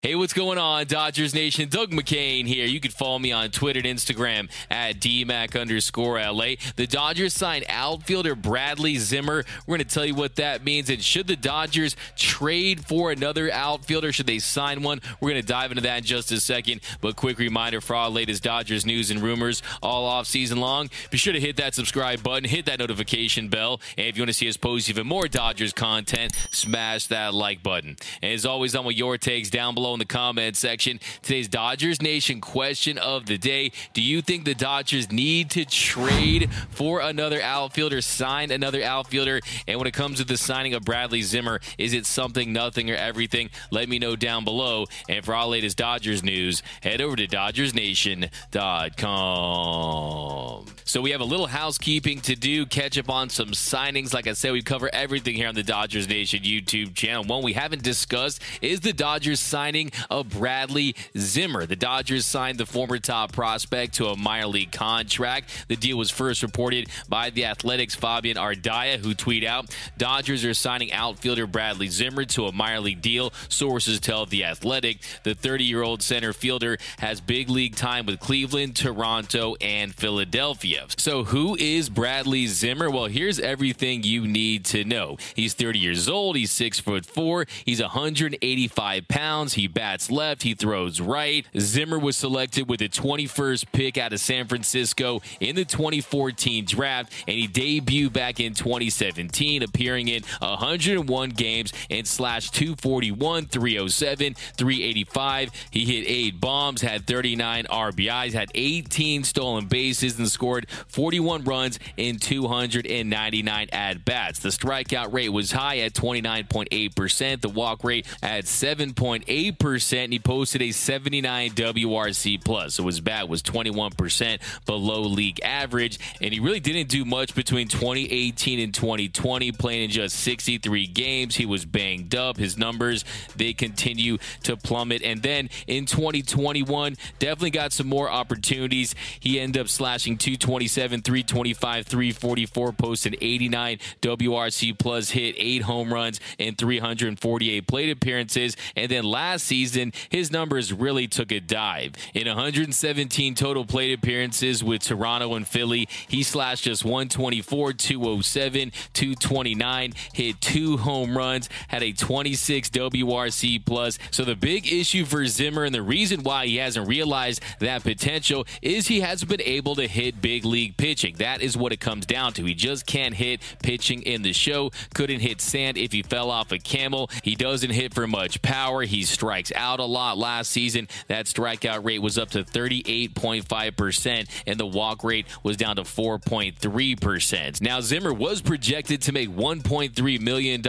Hey, what's going on, Dodgers Nation? Doug McKain here. You can follow me on Twitter and Instagram at DMAC underscore LA. The Dodgers signed outfielder Bradley Zimmer. We're going to tell you what that means. And should the Dodgers trade for another outfielder? Should they sign one? We're going to dive into that in just a second. But quick reminder for all latest Dodgers news and rumors all off season long. Be sure to hit that subscribe button, hit that notification bell. And if you want to see us post even more Dodgers content, smash that like button. And as always, I'm with your takes down below below in the comment section. Today's Dodgers Nation question of the day Do you think the Dodgers need to trade for another outfielder, sign another outfielder? And when it comes to the signing of Bradley Zimmer, is it something, nothing, or everything? Let me know down below. And for all latest Dodgers news, head over to DodgersNation.com. So we have a little housekeeping to do, catch up on some signings. Like I said, we cover everything here on the Dodgers Nation YouTube channel. One we haven't discussed is the Dodgers signing signing of Bradley Zimmer. The Dodgers signed the former top prospect to a minor league contract. The deal was first reported by the Athletic's Fabian Ardaya, who tweeted out Dodgers are signing outfielder Bradley Zimmer to a minor league deal. Sources tell The Athletic the 30 year old center fielder has big league time with Cleveland, Toronto, and Philadelphia. So, who is Bradley Zimmer? Well, here's everything you need to know. He's 30 years old. He's six foot four. He's 185 pounds. He bats left, he throws right. Zimmer was selected with the 21st pick out of San Francisco in the 2014 draft, and he debuted back in 2017, appearing in 101 games and slashed 241, 307, 385. He hit eight bombs, had 39 RBIs, had 18 stolen bases, and scored 41 runs in 299 at bats. The strikeout rate was high at 29.8%, the walk rate at 7.8 percent and he posted a 79 WRC plus. So his bat was 21% below league average, and he really didn't do much between 2018 and 2020, playing in just 63 games. He was banged up. His numbers they continue to plummet, and then in 2021, definitely got some more opportunities. He ended up slashing 227, 325, 344, posted 89 WRC plus, hit eight home runs and 348 plate appearances, and then last season, his numbers really took a dive. In 117 total plate appearances with Toronto and Philly, he slashed just 124, 207, 229, hit two home runs, had a 26 WRC plus. So the big issue for Zimmer and the reason why he hasn't realized that potential is he hasn't been able to hit big league pitching. That is what it comes down to. He just can't hit pitching in the show. Couldn't hit sand if he fell off a camel. He doesn't hit for much power. He strikes strikes out a lot last season. That strikeout rate was up to 38.5%, and the walk rate was down to 4.3%. Now, Zimmer was projected to make $1.3 million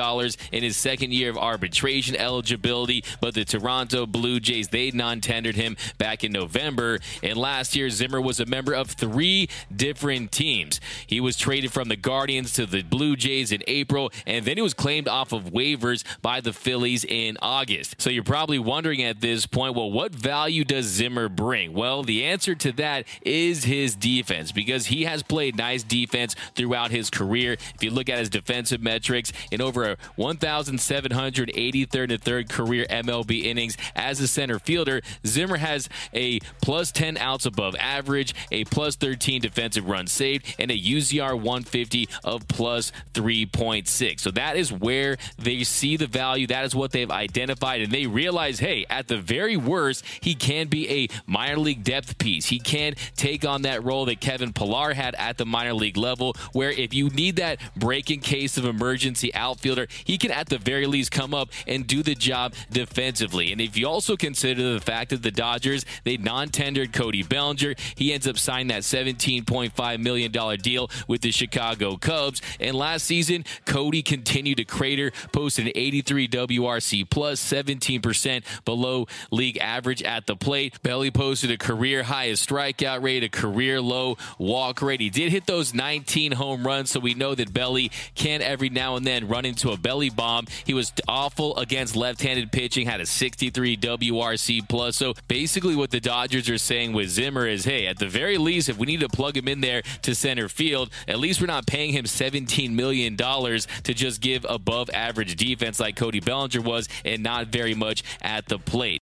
in his second year of arbitration eligibility, but the Toronto Blue Jays, they non tendered him back in November. And last year, Zimmer was a member of three different teams. He was traded from the Guardians to the Blue Jays in April, and then he was claimed off of waivers by the Phillies in August. So you're probably wondering at this point, well, what value does Zimmer bring? Well, the answer to that is his defense because he has played nice defense throughout his career. If you look at his defensive metrics in over 1,783rd and third career MLB innings as a center fielder, Zimmer has a plus 10 outs above average, a plus 13 defensive run saved, and a UZR 150 of plus 3.6. So that is where they see the value. That is what they've identified, and they realize realize, hey, at the very worst, he can be a minor league depth piece. He can take on that role that Kevin Pillar had at the minor league level, where if you need that break in case of emergency outfielder, he can at the very least come up and do the job defensively. And if you also consider the fact that the Dodgers, they non tendered Cody Bellinger, he ends up signing that $17.5 million deal with the Chicago Cubs. And last season, Cody continued to crater, posted an 83 WRC plus, 17% 40% below league average at the plate. Belly posted a career highest strikeout rate, a career low walk rate. He did hit those 19 home runs, so we know that Belly can every now and then run into a belly bomb. He was awful against left-handed pitching, had a 63 WRC plus. So basically, what the Dodgers are saying with Zimmer is, hey, at the very least, if we need to plug him in there to center field, at least we're not paying him 17 million dollars to just give above average defense like Cody Bellinger was, and not very much at the plate.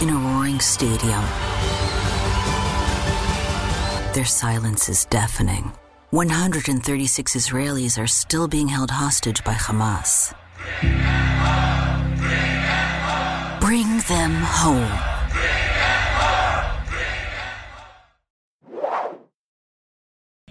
in a roaring stadium. Their silence is deafening. 136 Israelis are still being held hostage by Hamas. Bring them home.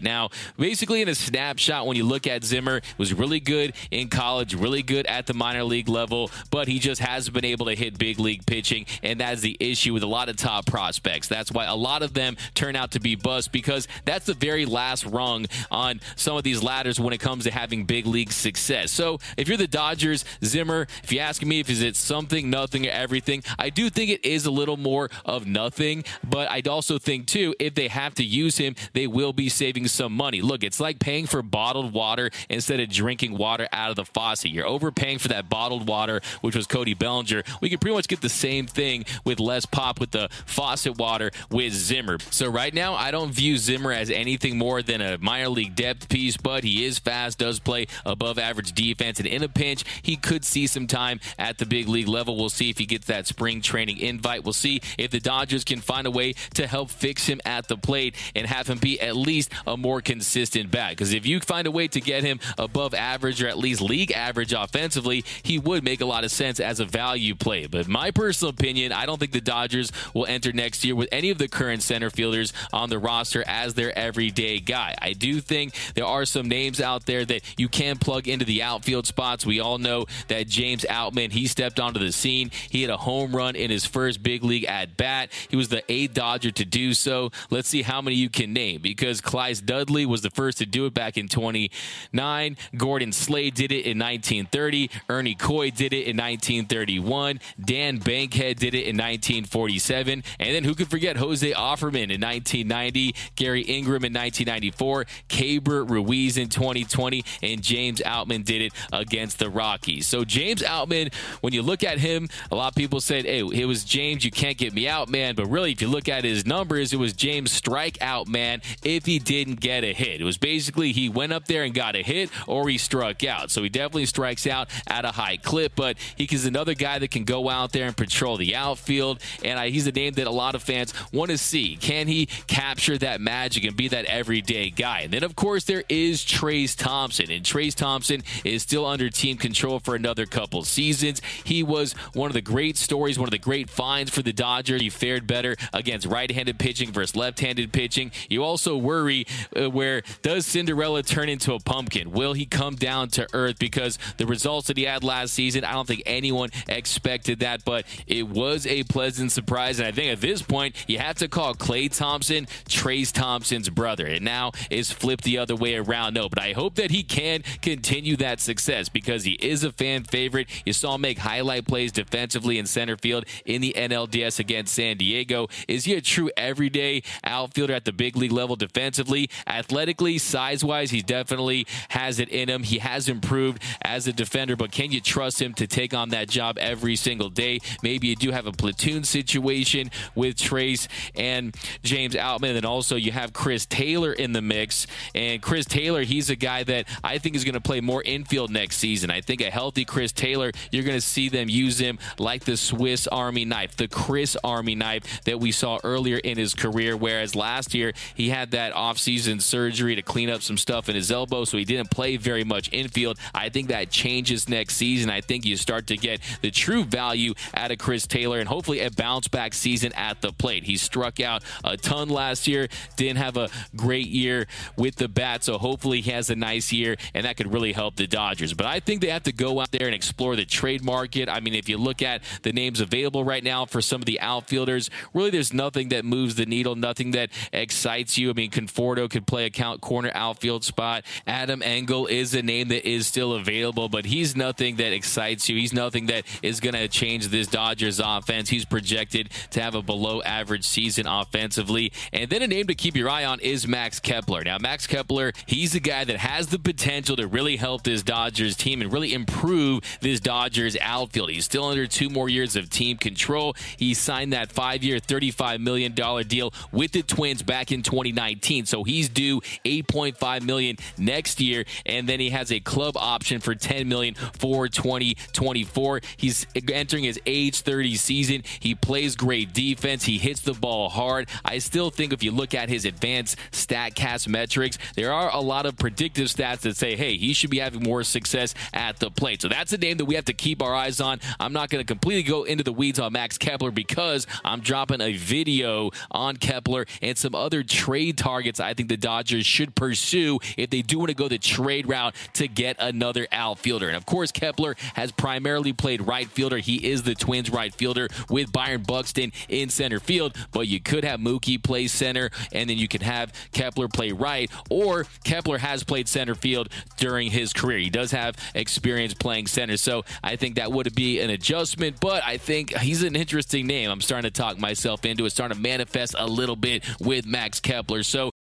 Now, basically, in a snapshot, when you look at Zimmer, was really good in college, really good at the minor league level, but he just hasn't been able to hit big league pitching, and that's the issue with a lot of top prospects. That's why a lot of them turn out to be bust because that's the very last rung on some of these ladders when it comes to having big league success. So, if you're the Dodgers, Zimmer, if you ask me if is it something, nothing, or everything, I do think it is a little more of nothing, but I'd also think too if they have to use him, they will be saving some money. Look, it's like paying for bottled water instead of drinking water out of the faucet. You're overpaying for that bottled water, which was Cody Bellinger. We could pretty much get the same thing with less pop with the faucet water with Zimmer. So right now, I don't view Zimmer as anything more than a minor league depth piece, but he is fast, does play above average defense, and in a pinch, he could see some time at the big league level. We'll see if he gets that spring training invite. We'll see if the Dodgers can find a way to help fix him at the plate and have him be at least a more consistent bat. Because if you find a way to get him above average or at least league average offensively, he would make a lot of sense as a value play. But my personal opinion, I don't think the Dodgers will enter next year with any of the current center fielders on the roster as their everyday guy. I do think there are some names out there that you can plug into the outfield spots. We all know that James Outman, he stepped onto the scene. He had a home run in his first big league at bat. He was the eighth Dodger to do so. Let's see how many you can name because Clyde Dudley was the first to do it back in 29. Gordon Slade did it in 1930. Ernie Koy did it in 1931. Dan Bankhead did it in 1947. And then who could forget Jose Offerman in 1990, Garey Ingram in 1994, Keibert Ruiz in 2020, and James Outman did it against the Rockies. So James Outman, when you look at him, a lot of people said, hey, it was James, you can't get me out, man. But really, if you look at his numbers, it was James strike out, man, if he didn't get a hit. It was basically he went up there and got a hit or he struck out. So he definitely strikes out at a high clip, but he is another guy that can go out there and patrol the outfield. And I, he's a name that a lot of fans want to see. Can he capture that magic and be that everyday guy? And then, of course, there is Trayce Thompson. And Trayce Thompson is still under team control for another couple seasons. He was one of the great stories, one of the great finds for the Dodgers. He fared better against right handed pitching versus left handed pitching. You also worry uh, where does Cinderella turn into a pumpkin? Will he come down to earth? Because the results that he had last season, I don't think anyone expected that, but it was a pleasant surprise. And I think at this point, you have to call Klay Thompson Trayce Thompson's brother. And now is flipped the other way around. No, but I hope that he can continue that success because he is a fan favorite. You saw him make highlight plays defensively in center field in the NLDS against San Diego. Is he a true everyday outfielder at the big league level defensively? Athletically, size wise, he definitely has it in him. He has improved as a defender, but can you trust him to take on that job every single day? Maybe you do have a platoon situation with Trayce and James Outman. And also, you have Chris Taylor in the mix. And Chris Taylor, he's a guy that I think is going to play more infield next season. I think a healthy Chris Taylor, you're going to see them use him like the Swiss Army knife, the Chris Army knife that we saw earlier in his career. Whereas last year, he had that offseason in surgery to clean up some stuff in his elbow, so he didn't play very much infield. I think that changes next season. I think you start to get the true value out of Chris Taylor and hopefully a bounce back season at the plate. He struck out a ton last year, didn't have a great year with the bat, so hopefully he has a nice year, and that could really help the Dodgers. But I think they have to go out there and explore the trade market. I mean, if you look at the names available right now for some of the outfielders, really there's nothing that moves the needle, nothing that excites you. I mean, Conforto could play a count corner outfield spot. Adam Engel is a name that is still available, but he's nothing that excites you. He's nothing that is going to change this Dodgers offense. He's projected to have a below average season offensively. And then a name to keep your eye on is Max Kepler. Now, Max Kepler, he's a guy that has the potential to really help this Dodgers team and really improve this Dodgers outfield. He's still under two more years of team control. He signed that five year, $35 million deal with the Twins back in 2019. So he's due 8.5 million next year, and then he has a club option for 10 million for 2024. He's entering his age 30 season. He plays great defense. He hits the ball hard. I still think if you look at his advanced StatCast metrics, there are a lot of predictive stats that say, hey, he should be having more success at the plate. So that's a name that we have to keep our eyes on. I'm not going to completely go into the weeds on Max Kepler because I'm dropping a video on Kepler and some other trade targets I think the Dodgers should pursue if they do want to go the trade route to get another outfielder. And of course, Kepler has primarily played right fielder. He is the Twins right fielder with Byron Buxton in center field, but you could have Mookie play center and then you can have Kepler play right, or Kepler has played center field during his career. He does have experience playing center, so I think that would be an adjustment, but I think he's an interesting name. I'm starting to talk myself into it, starting to manifest a little bit with Max Kepler. So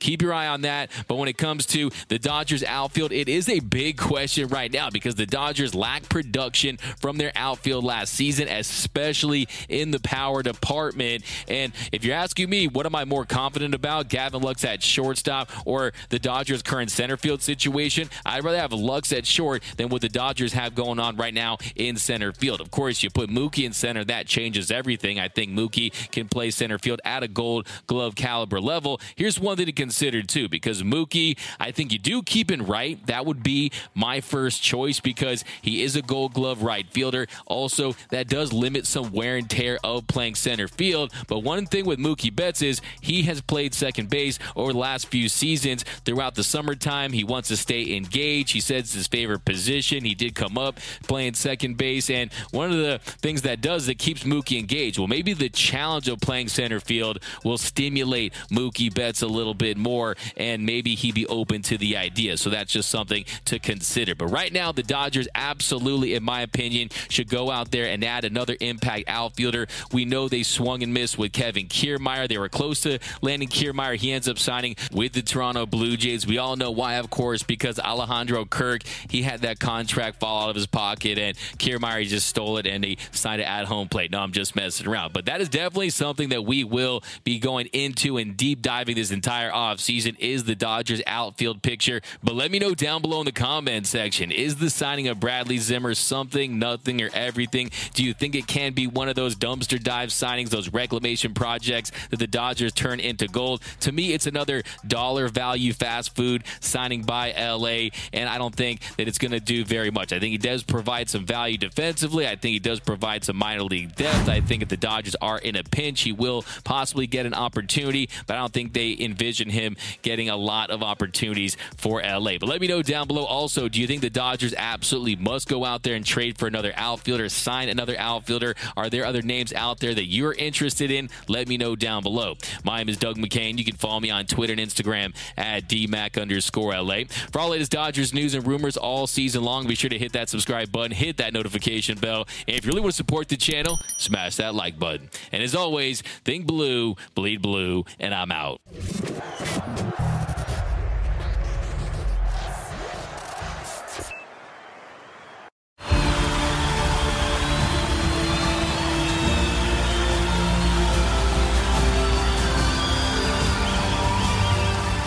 Keep your eye on that. But when it comes to the Dodgers outfield, it is a big question right now because the Dodgers lack production from their outfield last season, especially in the power department. And if you're asking me, what am I more confident about? Gavin Lux at shortstop or the Dodgers' current center field situation? I'd rather have Lux at short than what the Dodgers have going on right now in center field. Of course, you put Mookie in center, that changes everything. I think Mookie can play center field at a gold glove caliber level. Here's one thing to consider too, because Mookie, I think you do keep in right. That would be my first choice because he is a gold glove right fielder. Also, that does limit some wear and tear of playing center field. But one thing with Mookie Betts is he has played second base over the last few seasons throughout the summertime. He wants to stay engaged. He says his favorite position. He did come up playing second base. And one of the things that does that keeps Mookie engaged, well, maybe the challenge of playing center field will stimulate Mookie Betts a little bit more, and maybe he'd be open to the idea. So that's just something to consider. But right now, the Dodgers absolutely, in my opinion, should go out there and add another impact outfielder. We know they swung and missed with Kevin Kiermaier. They were close to landing Kiermaier. He ends up signing with the Toronto Blue Jays. We all know why, of course, because Alejandro Kirk, he had that contract fall out of his pocket, and Kiermaier just stole it and he signed it at home plate. No, I'm just messing around. But that is definitely something that we will be going into and deep diving this entire offseason is the Dodgers outfield picture. But let me know down below in the comment section. Is the signing of Bradley Zimmer something, nothing, or everything? Do you think it can be one of those dumpster dive signings, those reclamation projects that the Dodgers turn into gold? To me, it's another dollar value fast food signing by LA, and I don't think that it's going to do very much. I think he does provide some value defensively. I think he does provide some minor league depth. I think if the Dodgers are in a pinch, he will possibly get an opportunity, but I don't think they envision him getting a lot of opportunities for LA. But let me know down below also, do you think the Dodgers absolutely must go out there and trade for another outfielder, sign another outfielder? Are there other names out there that you're interested in? Let me know down below. My name is Doug McKain. You can follow me on Twitter and Instagram at DMAC underscore LA. For all latest Dodgers news and rumors all season long, be sure to hit that subscribe button, hit that notification bell. And if you really want to support the channel, smash that like button. And as always, think blue, bleed blue, and I'm out.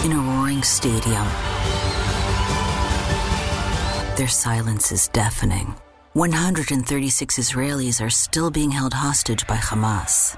In a roaring stadium. Their silence is deafening. 136 Israelis are still being held hostage by Hamas.